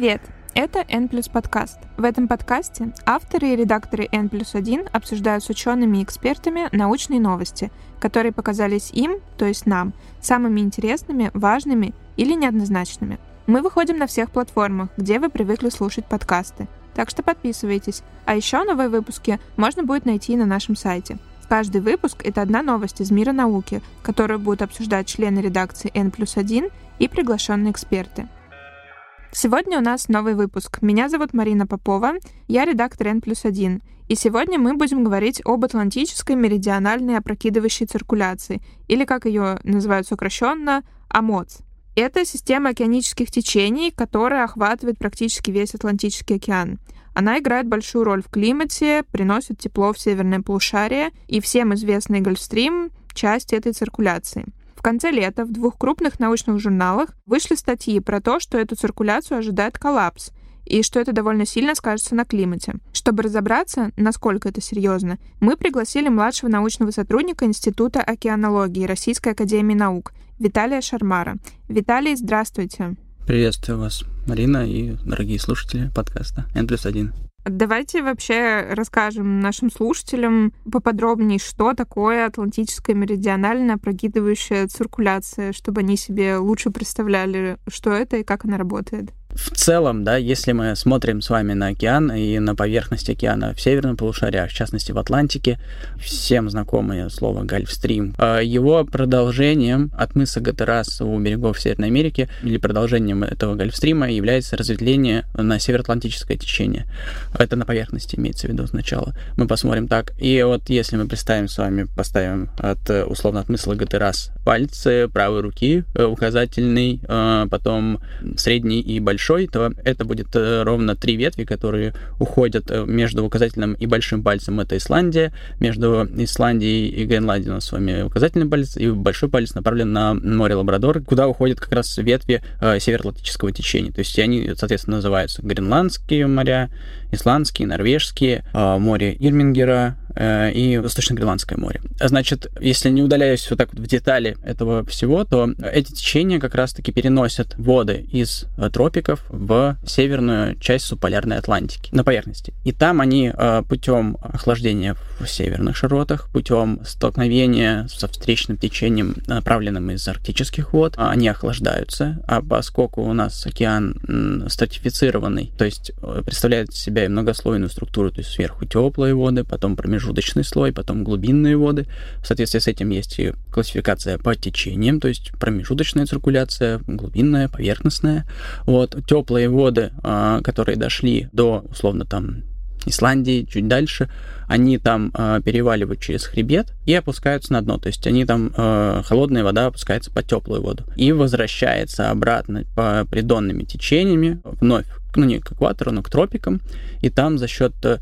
Привет! Это N подкаст. В этом подкасте авторы и редакторы N 1 обсуждают с учеными и экспертами научные новости, которые показались им, то есть нам, самыми интересными, важными или неоднозначными. Мы выходим на всех платформах, где вы привыкли слушать подкасты. Так что подписывайтесь. А еще новые выпуски можно будет найти на нашем сайте. Каждый выпуск — это одна новость из мира науки, которую будут обсуждать члены редакции N 1 и приглашенные эксперты. Сегодня у нас новый выпуск. Меня зовут Марина Попова, я редактор N плюс 1. И сегодня мы будем говорить об атлантической меридиональной опрокидывающей циркуляции, или как ее называют сокращенно, АМОЦ. Это система океанических течений, которая охватывает практически весь Атлантический океан. Она играет большую роль в климате, приносит тепло в северное полушарие, и всем известный Гольфстрим — часть этой циркуляции — в конце лета в двух крупных научных журналах вышли статьи про то, что эту циркуляцию ожидает коллапс, и что это довольно сильно скажется на климате. Чтобы разобраться, насколько это серьезно, мы пригласили младшего научного сотрудника Института океанологии Российской академии наук Виталия Шармара. Виталий, здравствуйте. Приветствую вас, Марина и дорогие слушатели подкаста N плюс один. Давайте вообще расскажем нашим слушателям поподробнее, что такое атлантическая меридиональная прогидывающая циркуляция, чтобы они себе лучше представляли, что это и как она работает. В целом, да, если мы смотрим с вами на океан и на поверхность океана в северном полушарии, а в частности в Атлантике, всем знакомое слово Гольфстрим, а его продолжением от мыса Гатерас у берегов Северной Америки или продолжением этого Гольфстрима является разветвление на североатлантическое течение. Это на поверхности имеется в виду сначала. Мы посмотрим так. И вот если мы представим с вами, поставим от условно от мыса Гатерас пальцы правой руки, э, указательный, э, потом средний и большой большой, то это будет э, ровно три ветви, которые уходят э, между указательным и большим пальцем. Это Исландия. Между Исландией и Гренландией у нас с вами указательный палец, и большой палец направлен на море Лабрадор, куда уходят как раз ветви э, североатлантического течения. То есть они, соответственно, называются Гренландские моря, Исландские, Норвежские, море Ирмингера, и Восточно-Гренландское море. Значит, если не удаляясь вот так вот в детали этого всего, то эти течения как раз-таки переносят воды из э, тропиков в северную часть субполярной Атлантики на поверхности. И там они э, путем охлаждения в северных широтах, путем столкновения со встречным течением, направленным из арктических вод, они охлаждаются. А поскольку у нас океан стратифицированный, то есть представляет из себя многослойную структуру, то есть сверху теплые воды, потом промежуточный слой, потом глубинные воды. В соответствии с этим есть и классификация по течениям, то есть промежуточная циркуляция, глубинная, поверхностная. Вот теплые воды, а, которые дошли до условно там Исландии, чуть дальше, они там э, переваливают через хребет и опускаются на дно. То есть они там, э, холодная вода опускается под теплую воду и возвращается обратно по придонными течениями вновь ну не к экватору, но к тропикам, и там за счет э,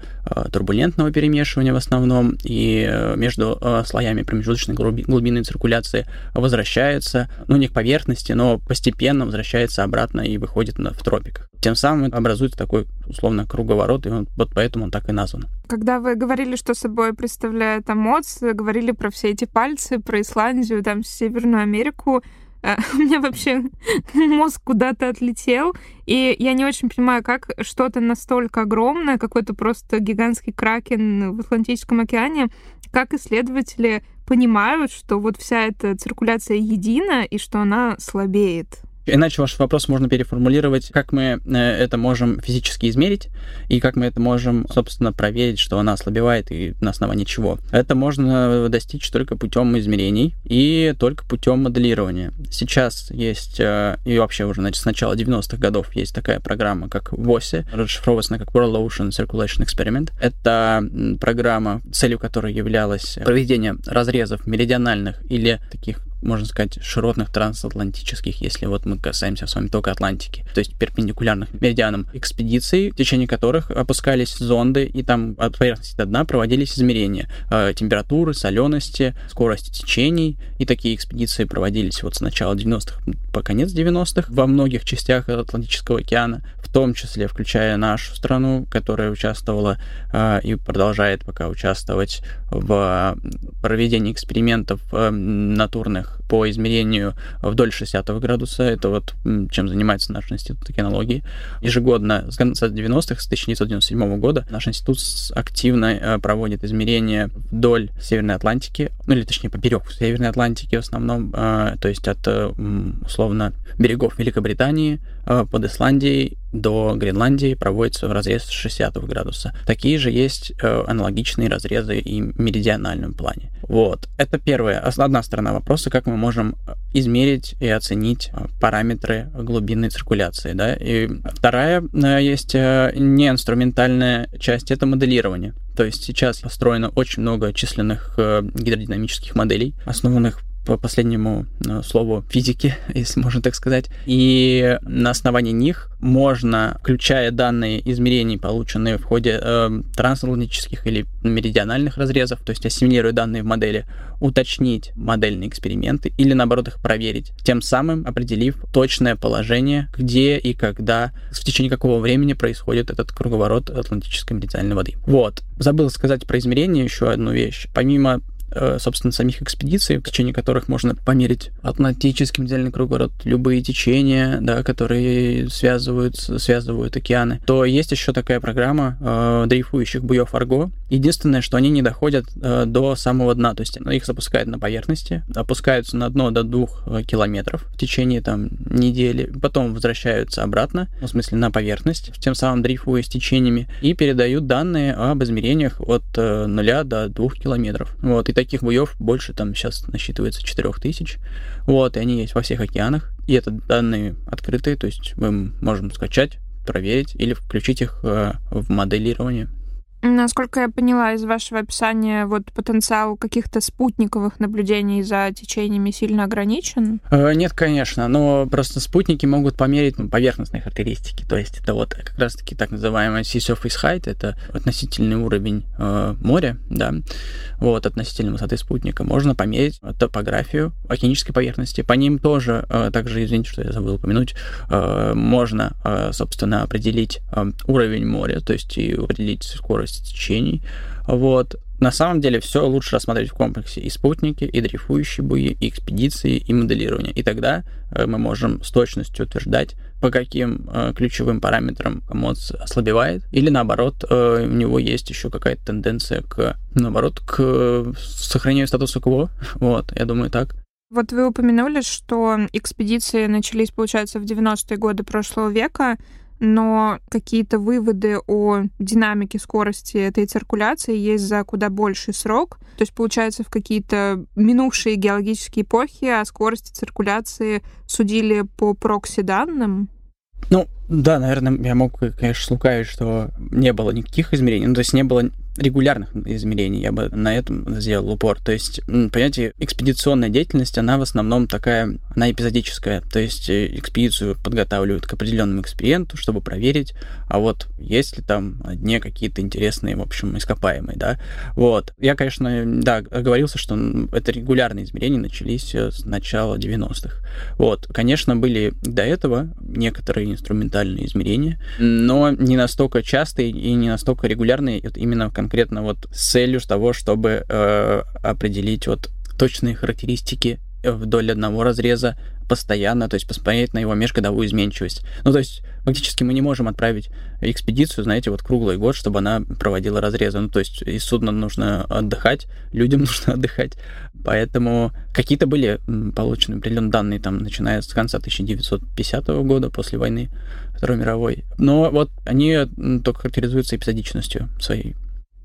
турбулентного перемешивания в основном и э, между э, слоями промежуточной глуби, глубинной циркуляции возвращается, ну не к поверхности, но постепенно возвращается обратно и выходит на, в тропиках. Тем самым образуется такой условно круговорот, и он, вот поэтому он так и назван. Когда вы говорили, что собой представляет АМОЦ, говорили про все эти пальцы, про Исландию, там, Северную Америку, у меня вообще мозг куда-то отлетел, и я не очень понимаю, как что-то настолько огромное, какой-то просто гигантский кракен в Атлантическом океане, как исследователи понимают, что вот вся эта циркуляция едина и что она слабеет. Иначе ваш вопрос можно переформулировать, как мы э, это можем физически измерить и как мы это можем, собственно, проверить, что она ослабевает и на основании чего. Это можно достичь только путем измерений и только путем моделирования. Сейчас есть, э, и вообще уже значит, с начала 90-х годов есть такая программа, как WOSE, расшифровывается как World Ocean Circulation Experiment. Это программа, целью которой являлось проведение разрезов меридиональных или таких можно сказать, широтных трансатлантических, если вот мы касаемся с вами только Атлантики, то есть перпендикулярных меридианам экспедиций, в течение которых опускались зонды, и там от поверхности до дна проводились измерения э, температуры, солености, скорости течений, и такие экспедиции проводились вот с начала 90-х по конец 90-х во многих частях Атлантического океана, в том числе включая нашу страну, которая участвовала э, и продолжает пока участвовать в проведении экспериментов э, натурных по измерению вдоль 60 градуса. Это вот чем занимается наш институт океанологии. Ежегодно с конца 90-х, с 1997 года, наш институт активно э, проводит измерения вдоль Северной Атлантики, ну или точнее поперек Северной Атлантики в основном, э, то есть от э, условно берегов Великобритании под Исландией до Гренландии проводится в разрез 60 градуса. Такие же есть аналогичные разрезы и в меридиональном плане. Вот. Это первая, одна сторона вопроса, как мы можем измерить и оценить параметры глубинной циркуляции. Да? И вторая есть не инструментальная часть, это моделирование. То есть сейчас построено очень много численных э, гидродинамических моделей, основанных по последнему э, слову физики, если можно так сказать. И на основании них можно, включая данные измерений, полученные в ходе э, трансатлантических или меридиональных разрезов, то есть ассимилируя данные в модели, уточнить модельные эксперименты или, наоборот, их проверить, тем самым определив точное положение, где и когда, в течение какого времени происходит этот круговорот атлантической меридиональной воды. Вот. Забыл сказать про измерение еще одну вещь. Помимо собственно, самих экспедиций, в течение которых можно померить атлантический медиальный круговорот, любые течения, да, которые связывают, связывают океаны, то есть еще такая программа э, дрейфующих буев Арго. Единственное, что они не доходят э, до самого дна, то есть ну, их запускают на поверхности, опускаются на дно до двух э, километров в течение там недели, потом возвращаются обратно, ну, в смысле на поверхность, тем самым дрейфуя с течениями, и передают данные об измерениях от э, 0 до 2 километров. Вот, и таких буев больше там сейчас насчитывается 4000. Вот, и они есть во всех океанах. И это данные открытые, то есть мы можем скачать, проверить или включить их э, в моделирование. Насколько я поняла из вашего описания, вот потенциал каких-то спутниковых наблюдений за течениями сильно ограничен? Э, нет, конечно, но просто спутники могут померить ну, поверхностные характеристики. То есть это вот как раз-таки так называемый sea surface height, это относительный уровень э, моря, да, вот, относительно высоты спутника. Можно померить топографию океанической поверхности. По ним тоже, э, также, извините, что я забыл упомянуть, э, можно, э, собственно, определить э, уровень моря, то есть и определить скорость скорость течений. Вот. На самом деле все лучше рассматривать в комплексе и спутники, и дрейфующие буи, и экспедиции, и моделирование. И тогда э, мы можем с точностью утверждать, по каким э, ключевым параметрам МОЦ ослабевает, или наоборот, э, у него есть еще какая-то тенденция к, наоборот, к сохранению статуса КВО. Вот, я думаю, так. Вот вы упомянули, что экспедиции начались, получается, в 90-е годы прошлого века но какие-то выводы о динамике скорости этой циркуляции есть за куда больший срок. То есть, получается, в какие-то минувшие геологические эпохи о скорости циркуляции судили по прокси-данным? Ну, да, наверное, я мог, конечно, слукавить, что не было никаких измерений. Ну, то есть не было регулярных измерений, я бы на этом сделал упор. То есть, понимаете, экспедиционная деятельность, она в основном такая, она эпизодическая. То есть э, экспедицию подготавливают к определенному эксперименту, чтобы проверить, а вот есть ли там на дне какие-то интересные, в общем, ископаемые, да. Вот. Я, конечно, да, оговорился, что это регулярные измерения начались э, с начала 90-х. Вот. Конечно, были до этого некоторые инструментальные измерения, но не настолько частые и не настолько регулярные именно в конкретно вот с целью того, чтобы э, определить вот точные характеристики вдоль одного разреза постоянно, то есть посмотреть на его межгодовую изменчивость. Ну, то есть фактически мы не можем отправить экспедицию, знаете, вот круглый год, чтобы она проводила разрезы. Ну, то есть из судна нужно отдыхать, людям нужно отдыхать. Поэтому какие-то были получены определенные данные, там, начиная с конца 1950 года, после войны Второй мировой. Но вот они только характеризуются эпизодичностью своей.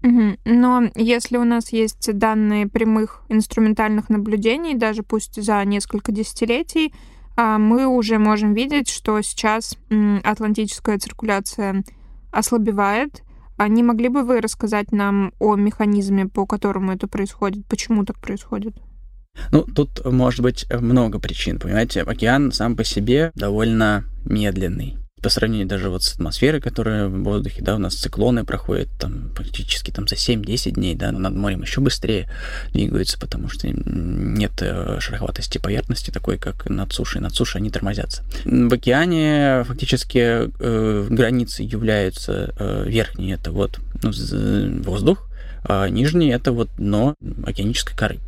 Но если у нас есть данные прямых инструментальных наблюдений, даже пусть за несколько десятилетий, а, мы уже можем видеть, что сейчас атлантическая циркуляция ослабевает. Не могли бы вы рассказать нам о механизме, по которому это происходит? Почему так происходит? Ну, тут может быть много причин, понимаете. Океан сам по себе довольно медленный по сравнению даже вот с атмосферой, которая в воздухе, да, у нас циклоны проходят там практически там за 7-10 дней, да, над морем еще быстрее двигаются, потому что нет э, шероховатости поверхности такой, как над сушей. Над сушей они тормозятся. В океане фактически э, границы являются э, верхние, это вот ну, воздух, а нижний это вот дно океанической коры.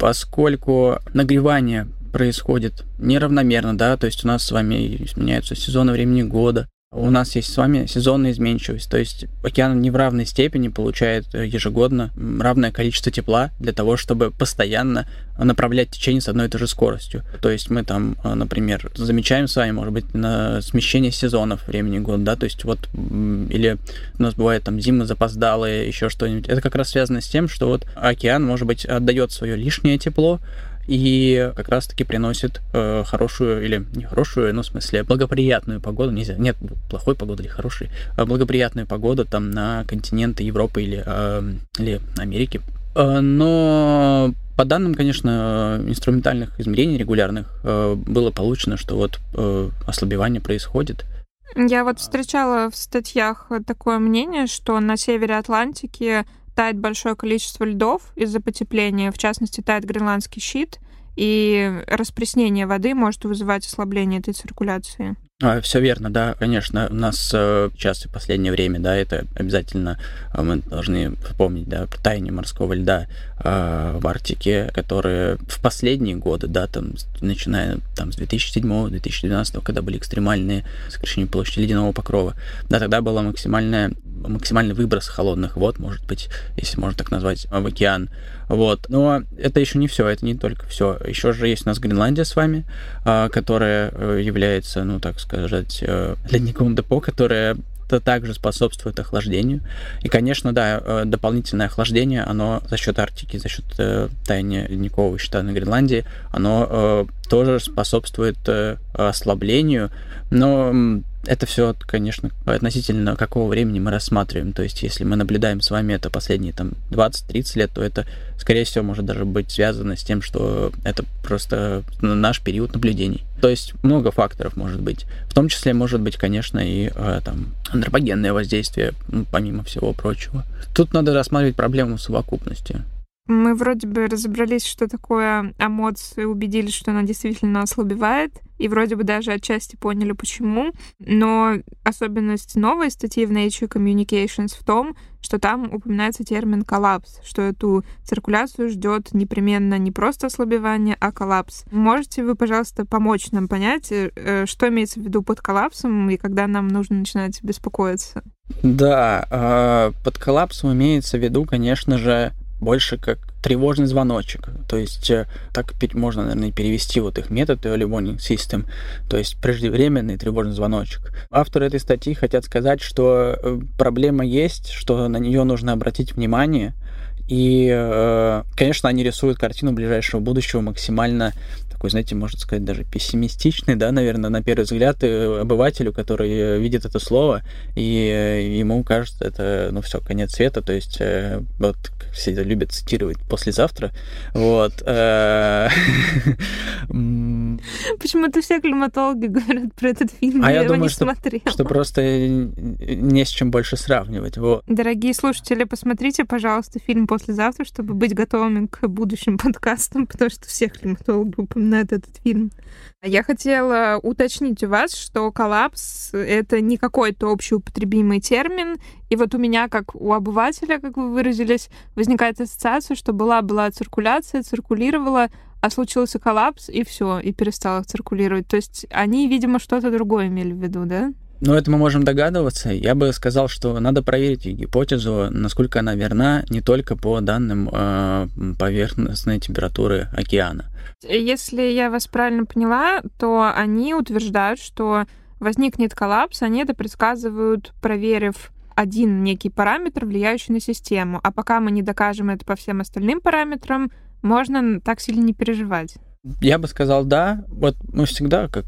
Поскольку нагревание происходит неравномерно, да, то есть у нас с вами изменяются сезоны времени года, у нас есть с вами сезонная изменчивость, то есть океан не в равной степени получает э, ежегодно равное количество тепла для того, чтобы постоянно направлять течение с одной и той же скоростью. То есть мы там, э, например, замечаем с вами, может быть, на смещение сезонов времени года, да, то есть вот, или у нас бывает там зимы запоздалые, еще что-нибудь. Это как раз связано с тем, что вот океан, может быть, отдает свое лишнее тепло, и как раз-таки приносит э, хорошую или не хорошую, ну, в смысле, благоприятную погоду, нельзя, нет плохой погоды или хорошей, а благоприятную погоду там на континенты Европы или, э, или Америки. Э, но по данным, конечно, инструментальных измерений регулярных э, было получено, что вот э, ослабевание происходит. Я вот встречала в статьях такое мнение, что на севере Атлантики тает большое количество льдов из-за потепления, в частности, тает гренландский щит, и распреснение воды может вызывать ослабление этой циркуляции. А, Все верно, да, конечно. У нас э, сейчас в последнее время, да, это обязательно э, мы должны вспомнить, да, таяние морского льда э, в Арктике, которые в последние годы, да, там, начиная там, с 2007-2012, когда были экстремальные сокращения площади ледяного покрова, да, тогда было максимальное, максимальный выброс холодных вод, может быть, если можно так назвать, в океан. Вот. Но это еще не все, это не только все. Еще же есть у нас Гренландия с вами, которая является, ну, так сказать, сказать, э, ледниковым депо, которое это также способствует охлаждению. И, конечно, да, э, дополнительное охлаждение, оно за счет Арктики, за счет э, таяния ледникового щита на Гренландии, оно э, тоже способствует э, ослаблению. Но это все, конечно, относительно какого времени мы рассматриваем. То есть, если мы наблюдаем с вами это последние там 20-30 лет, то это, скорее всего, может даже быть связано с тем, что это просто наш период наблюдений. То есть, много факторов может быть. В том числе, может быть, конечно, и э, там антропогенное воздействие, помимо всего прочего. Тут надо рассматривать проблему совокупности. Мы вроде бы разобрались, что такое АМОЦ, и убедились, что она действительно ослабевает, и вроде бы даже отчасти поняли, почему. Но особенность новой статьи в Nature Communications в том, что там упоминается термин коллапс, что эту циркуляцию ждет непременно не просто ослабевание, а коллапс. Можете вы, пожалуйста, помочь нам понять, э, что имеется в виду под коллапсом и когда нам нужно начинать беспокоиться? Да, а, под коллапсом имеется в виду, конечно же, больше как тревожный звоночек. То есть э, так можно, наверное, перевести вот их метод early warning system, то есть преждевременный тревожный звоночек. Авторы этой статьи хотят сказать, что э, проблема есть, что на нее нужно обратить внимание, и, э, конечно, они рисуют картину ближайшего будущего максимально такой, знаете, можно сказать, даже пессимистичный, да, наверное, на первый взгляд, э, обывателю, который э, видит это слово, и э, ему кажется, это, ну, все, конец света, то есть, вот, все любят цитировать послезавтра, вот. Почему-то все климатологи говорят про этот фильм, а я, я думаю, не что, смотрела. что просто не с чем больше сравнивать, вот. Дорогие слушатели, посмотрите, пожалуйста, фильм «Послезавтра», чтобы быть готовыми к будущим подкастам, потому что все климатологи упоминают вспоминает этот фильм. Я хотела уточнить у вас, что коллапс — это не какой-то общеупотребимый термин, и вот у меня, как у обывателя, как вы выразились, возникает ассоциация, что была-была циркуляция, циркулировала, а случился коллапс, и все, и перестала циркулировать. То есть они, видимо, что-то другое имели в виду, да? Ну, это мы можем догадываться. Я бы сказал, что надо проверить гипотезу, насколько она верна не только по данным э, поверхностной температуры океана. Если я вас правильно поняла, то они утверждают, что возникнет коллапс, они это предсказывают, проверив один некий параметр, влияющий на систему. А пока мы не докажем это по всем остальным параметрам, можно так сильно не переживать. Я бы сказал, да. Вот мы всегда, как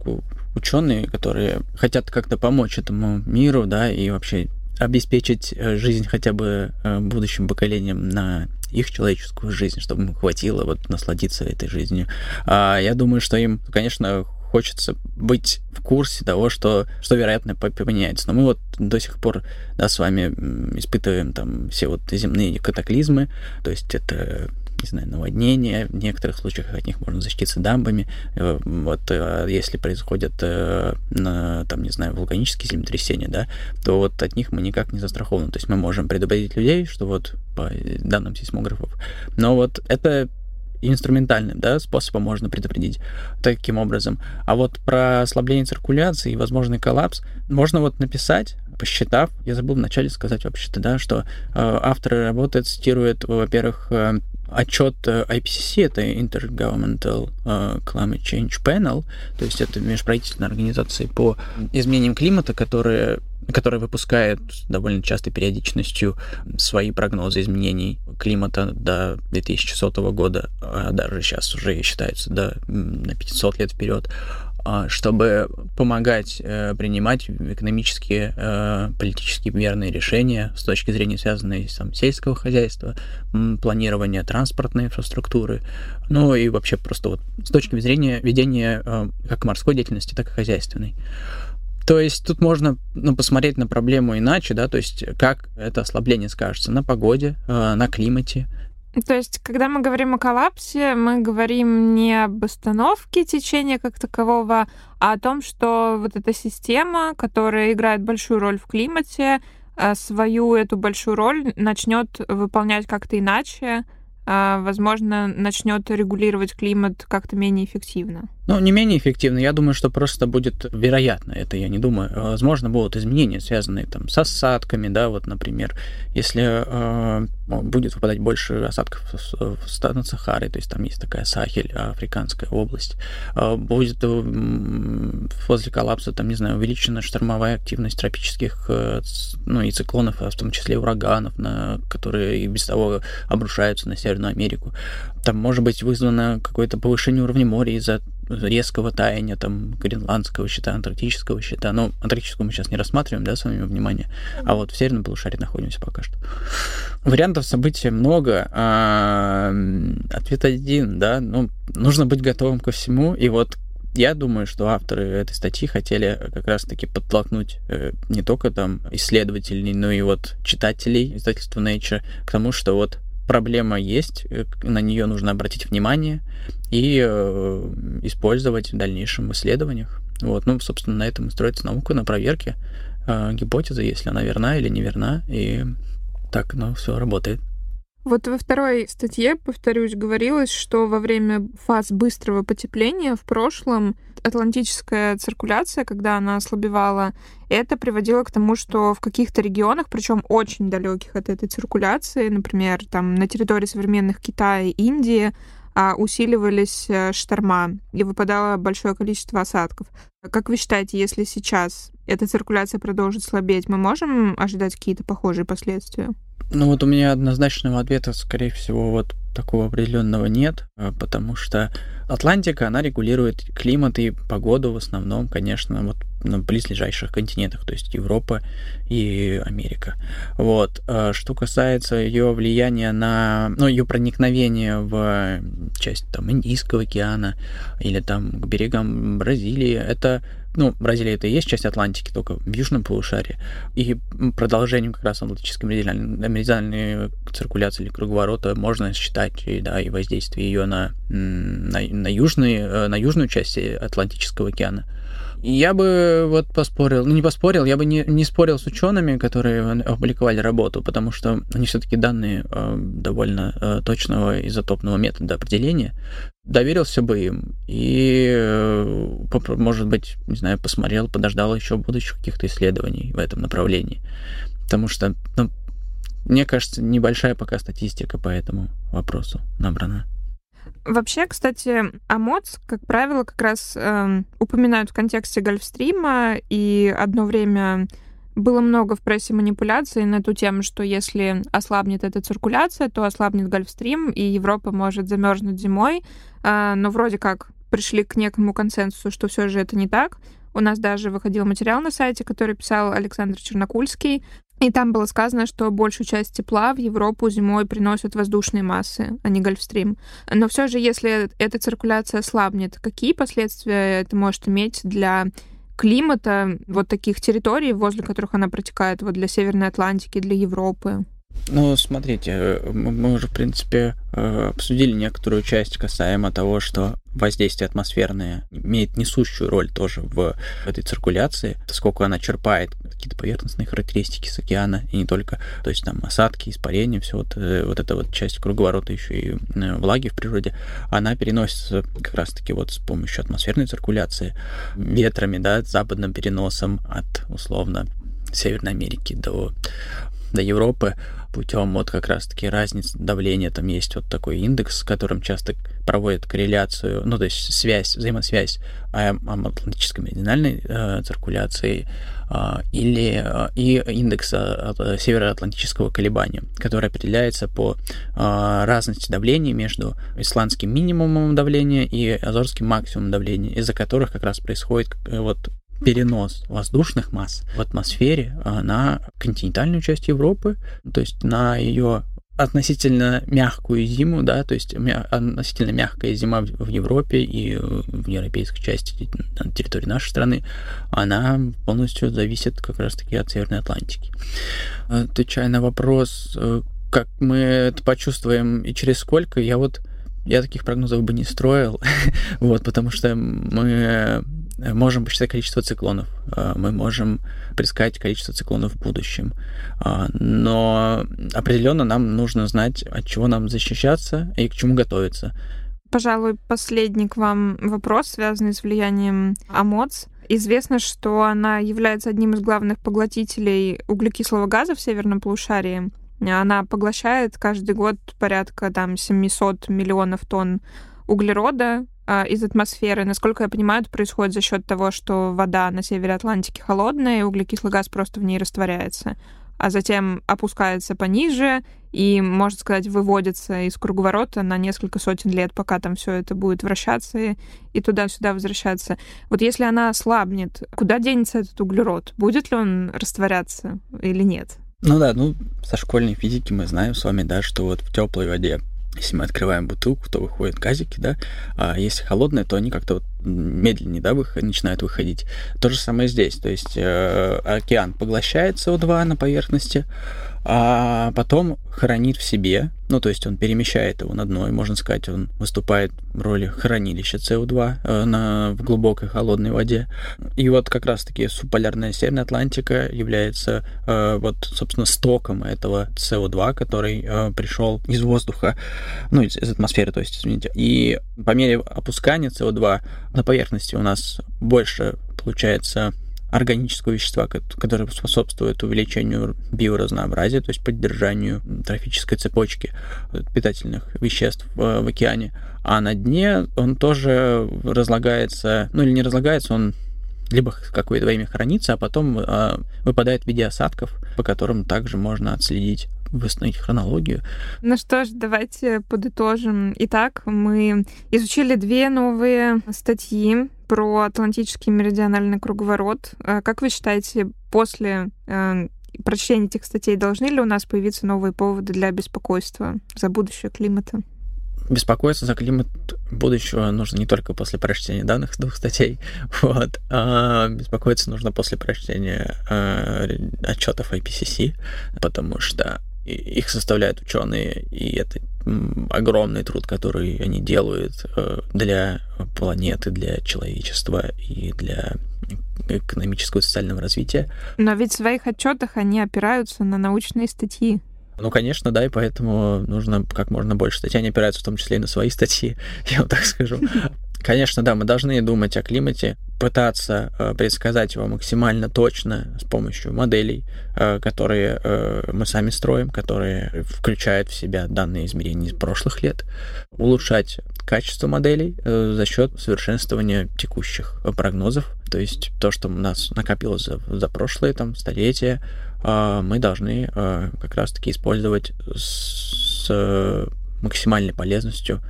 ученые, которые хотят как-то помочь этому миру, да, и вообще обеспечить э, жизнь хотя бы э, будущим поколениям на их человеческую жизнь, чтобы им хватило вот насладиться этой жизнью. А я думаю, что им, конечно, хочется быть в курсе того, что, что вероятно поменяется. Но мы вот до сих пор да, с вами испытываем там все вот земные катаклизмы, то есть это не знаю, наводнения, в некоторых случаях от них можно защититься дамбами. Э, вот э, если происходят, э, там, не знаю, вулканические землетрясения, да, то вот от них мы никак не застрахованы. То есть мы можем предупредить людей, что вот по данным сейсмографов. Но вот это инструментальным да, способом можно предупредить таким образом. А вот про ослабление циркуляции и возможный коллапс можно вот написать, посчитав, я забыл вначале сказать вообще-то, да, что э, авторы работы цитируют, во-первых, э, отчет э, IPCC, это Intergovernmental Climate Change Panel, то есть это межправительственная организация по изменениям климата, которая которая выпускает довольно частой периодичностью свои прогнозы изменений климата до 2100 года, а даже сейчас уже считается до, на 500 лет вперед. А, чтобы помогать э, принимать экономические, э, политически верные решения с точки зрения связанной там, сельского хозяйства, планирования транспортной инфраструктуры, ну и вообще просто вот с точки зрения ведения э, как морской деятельности, так и хозяйственной. То есть тут можно ну, посмотреть на проблему иначе, да, то есть как это ослабление скажется на погоде, на климате, то есть, когда мы говорим о коллапсе, мы говорим не об остановке течения как такового, а о том, что вот эта система, которая играет большую роль в климате, э, свою эту большую роль начнет выполнять как-то иначе, а, возможно, начнет регулировать климат как-то менее эффективно. Ну, не менее эффективно. Я думаю, что просто будет вероятно, это я не думаю. Возможно, будут изменения, связанные там с осадками, да, вот, например, если э, будет выпадать больше осадков в, в стан Сахары, то есть там есть такая Сахель, африканская область, э, будет э, возле коллапса, там, не знаю, увеличена штормовая активность тропических, э, ну, и циклонов, а в том числе ураганов, на, которые и без того обрушаются на Северную Америку. Там может быть вызвано какое-то повышение уровня моря из-за резкого таяния там гренландского щита, антарктического щита. Ну, антарктического мы сейчас не рассматриваем, да, с вами внимание. А вот в северном полушарии находимся пока что. Вариантов события много. А, ответ один, да. Ну, нужно быть готовым ко всему. И вот я думаю, что авторы этой статьи хотели как раз-таки подтолкнуть э, не только там исследователей, но и вот читателей издательства Nature к тому, что вот проблема есть, э, на нее нужно обратить внимание и э, использовать в дальнейшем исследованиях. Вот, ну, собственно, на этом и строится наука, на проверке э, гипотезы, если она верна или не верна, и так, ну, все работает. Вот во второй статье, повторюсь, говорилось, что во время фаз быстрого потепления в прошлом атлантическая циркуляция, когда она ослабевала, это приводило к тому, что в каких-то регионах, причем очень далеких от этой циркуляции, например, там на территории современных Китая и Индии, а, усиливались э, шторма и выпадало большое количество осадков. Как вы считаете, если сейчас эта циркуляция продолжит слабеть, мы можем ожидать какие-то похожие последствия? Ну вот у меня однозначного ответа, скорее всего, вот такого определенного нет, а, потому что Атлантика, она регулирует климат и погоду в основном, конечно, вот на близлежащих континентах, то есть Европа и Америка. Вот. А что касается ее влияния на, ну, ее проникновения в часть там Индийского океана или там к берегам Бразилии, это ну, Бразилия это и есть часть Атлантики, только в южном полушарии. И продолжением как раз атлантической меридиальной, меридиальной циркуляции или круговорота можно считать и, да, и воздействие ее на, на, на, южный, э, на южную часть Атлантического океана. Я бы вот поспорил, ну не поспорил, я бы не, не спорил с учеными, которые опубликовали работу, потому что они все-таки данные э, довольно э, точного изотопного метода определения. Доверился бы им и, э, может быть, не знаю, посмотрел, подождал еще будущих каких-то исследований в этом направлении. Потому что, ну, мне кажется, небольшая пока статистика по этому вопросу набрана. Вообще, кстати, АМОЦ, как правило, как раз э, упоминают в контексте Гольфстрима, и одно время было много в прессе манипуляций на ту тему, что если ослабнет эта циркуляция, то ослабнет Гольфстрим, и Европа может замерзнуть зимой. Э, но вроде как пришли к некому консенсусу, что все же это не так. У нас даже выходил материал на сайте, который писал Александр Чернокульский, И там было сказано, что большую часть тепла в Европу зимой приносят воздушные массы, а не Гольфстрим. Но все же, если эта циркуляция слабнет, какие последствия это может иметь для климата вот таких территорий, возле которых она протекает, вот для Северной Атлантики, для Европы? Ну, смотрите, э, мы уже, в принципе, э, обсудили некоторую часть касаемо того, что воздействие атмосферное имеет несущую роль тоже в этой циркуляции, сколько она черпает какие-то поверхностные характеристики с океана, и не только, то есть там осадки, испарения, все вот, э, вот эта вот часть круговорота еще и влаги в природе, она переносится как раз-таки вот с помощью атмосферной циркуляции, ветрами, да, западным переносом от, условно, Северной Америки до до Европы путем вот как раз-таки разницы давления. Там есть вот такой индекс, с которым часто проводят корреляцию, ну, то есть связь, взаимосвязь атлантической меридиональной э, циркуляции э, или э, и индекс э, североатлантического колебания, который определяется по э, разности давления между исландским минимумом давления и азорским максимумом давления, из-за которых как раз происходит э, вот перенос воздушных масс в атмосфере а, на континентальную часть Европы, то есть на ее относительно мягкую зиму, да, то есть относительно мягкая зима в Европе и в европейской части на территории нашей страны, она полностью зависит как раз-таки от Северной Атлантики. Отвечая на вопрос, э, как мы это почувствуем и через сколько, я вот я таких прогнозов бы не строил, вот, потому что мы можем посчитать количество циклонов, э, мы можем предсказать количество циклонов в будущем. А, но определенно нам нужно знать, от чего нам защищаться и к чему готовиться. Пожалуй, последний к вам вопрос, связанный с влиянием АМОЦ. Известно, что она является одним из главных поглотителей углекислого газа в северном полушарии. Она поглощает каждый год порядка там 700 миллионов тонн углерода, а, из атмосферы. Насколько я понимаю, это происходит за счет того, что вода на севере Атлантики холодная, и углекислый газ просто в ней растворяется, а затем опускается пониже и, можно сказать, выводится из круговорота на несколько сотен лет, пока там все это будет вращаться и, и туда-сюда возвращаться. Вот если она ослабнет, куда денется этот углерод? Будет ли он растворяться или нет? Ну да, ну, со школьной физики мы знаем с вами, да, что вот в теплой воде если мы открываем бутылку, то выходят газики, да, а если холодные, то они как-то вот медленнее, да, выход, начинают выходить. То же самое здесь, то есть э, океан поглощает СО2 на поверхности, а потом хранит в себе, ну, то есть он перемещает его на дно, и, можно сказать, он выступает в роли хранилища СО2 э, на, в глубокой холодной воде. И вот как раз-таки субполярная Северная Атлантика является э, вот, собственно, стоком этого СО2, который э, пришел из воздуха, ну, из, из атмосферы, то есть, извините. И по мере опускания СО2 на поверхности у нас больше получается органического вещества, которое способствует увеличению биоразнообразия, то есть поддержанию трофической цепочки питательных веществ в, океане. А на дне он тоже разлагается, ну или не разлагается, он либо какое-то время хранится, а потом э, выпадает в виде осадков, по которым также можно отследить восстановить хронологию. Ну что ж, давайте подытожим. Итак, мы изучили две новые статьи про Атлантический меридиональный круговорот. Э, как вы считаете, после э, прочтения этих статей должны ли у нас появиться новые поводы для беспокойства за будущее климата? беспокоиться за климат будущего нужно не только после прочтения данных двух статей, вот, а беспокоиться нужно после прочтения э, отчетов IPCC, потому что их составляют ученые, и это огромный труд, который они делают э, для планеты, для человечества и для экономического и социального развития. Но ведь в своих отчетах они опираются на научные статьи. Ну, конечно, да, и поэтому нужно как можно больше статей. Они опираются в том числе и на свои статьи, я вам так скажу. Конечно, да, мы должны думать о климате, пытаться э, предсказать его максимально точно с помощью моделей, э, которые э, мы сами строим, которые включают в себя данные измерения из прошлых лет, улучшать качество моделей э, за счет совершенствования текущих прогнозов, то есть то, что у нас накопилось за, за прошлые там столетия, э, мы должны э, как раз-таки использовать с э, максимальной полезностью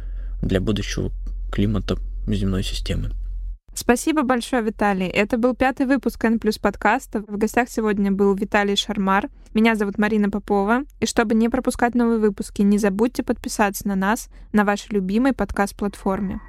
для будущего климата земной системы. Спасибо большое, Виталий. Это был пятый выпуск N подкаста. В гостях сегодня был Виталий Шармар. Меня зовут Марина Попова. И чтобы не пропускать новые выпуски, не забудьте подписаться на нас на вашей любимой подкаст-платформе.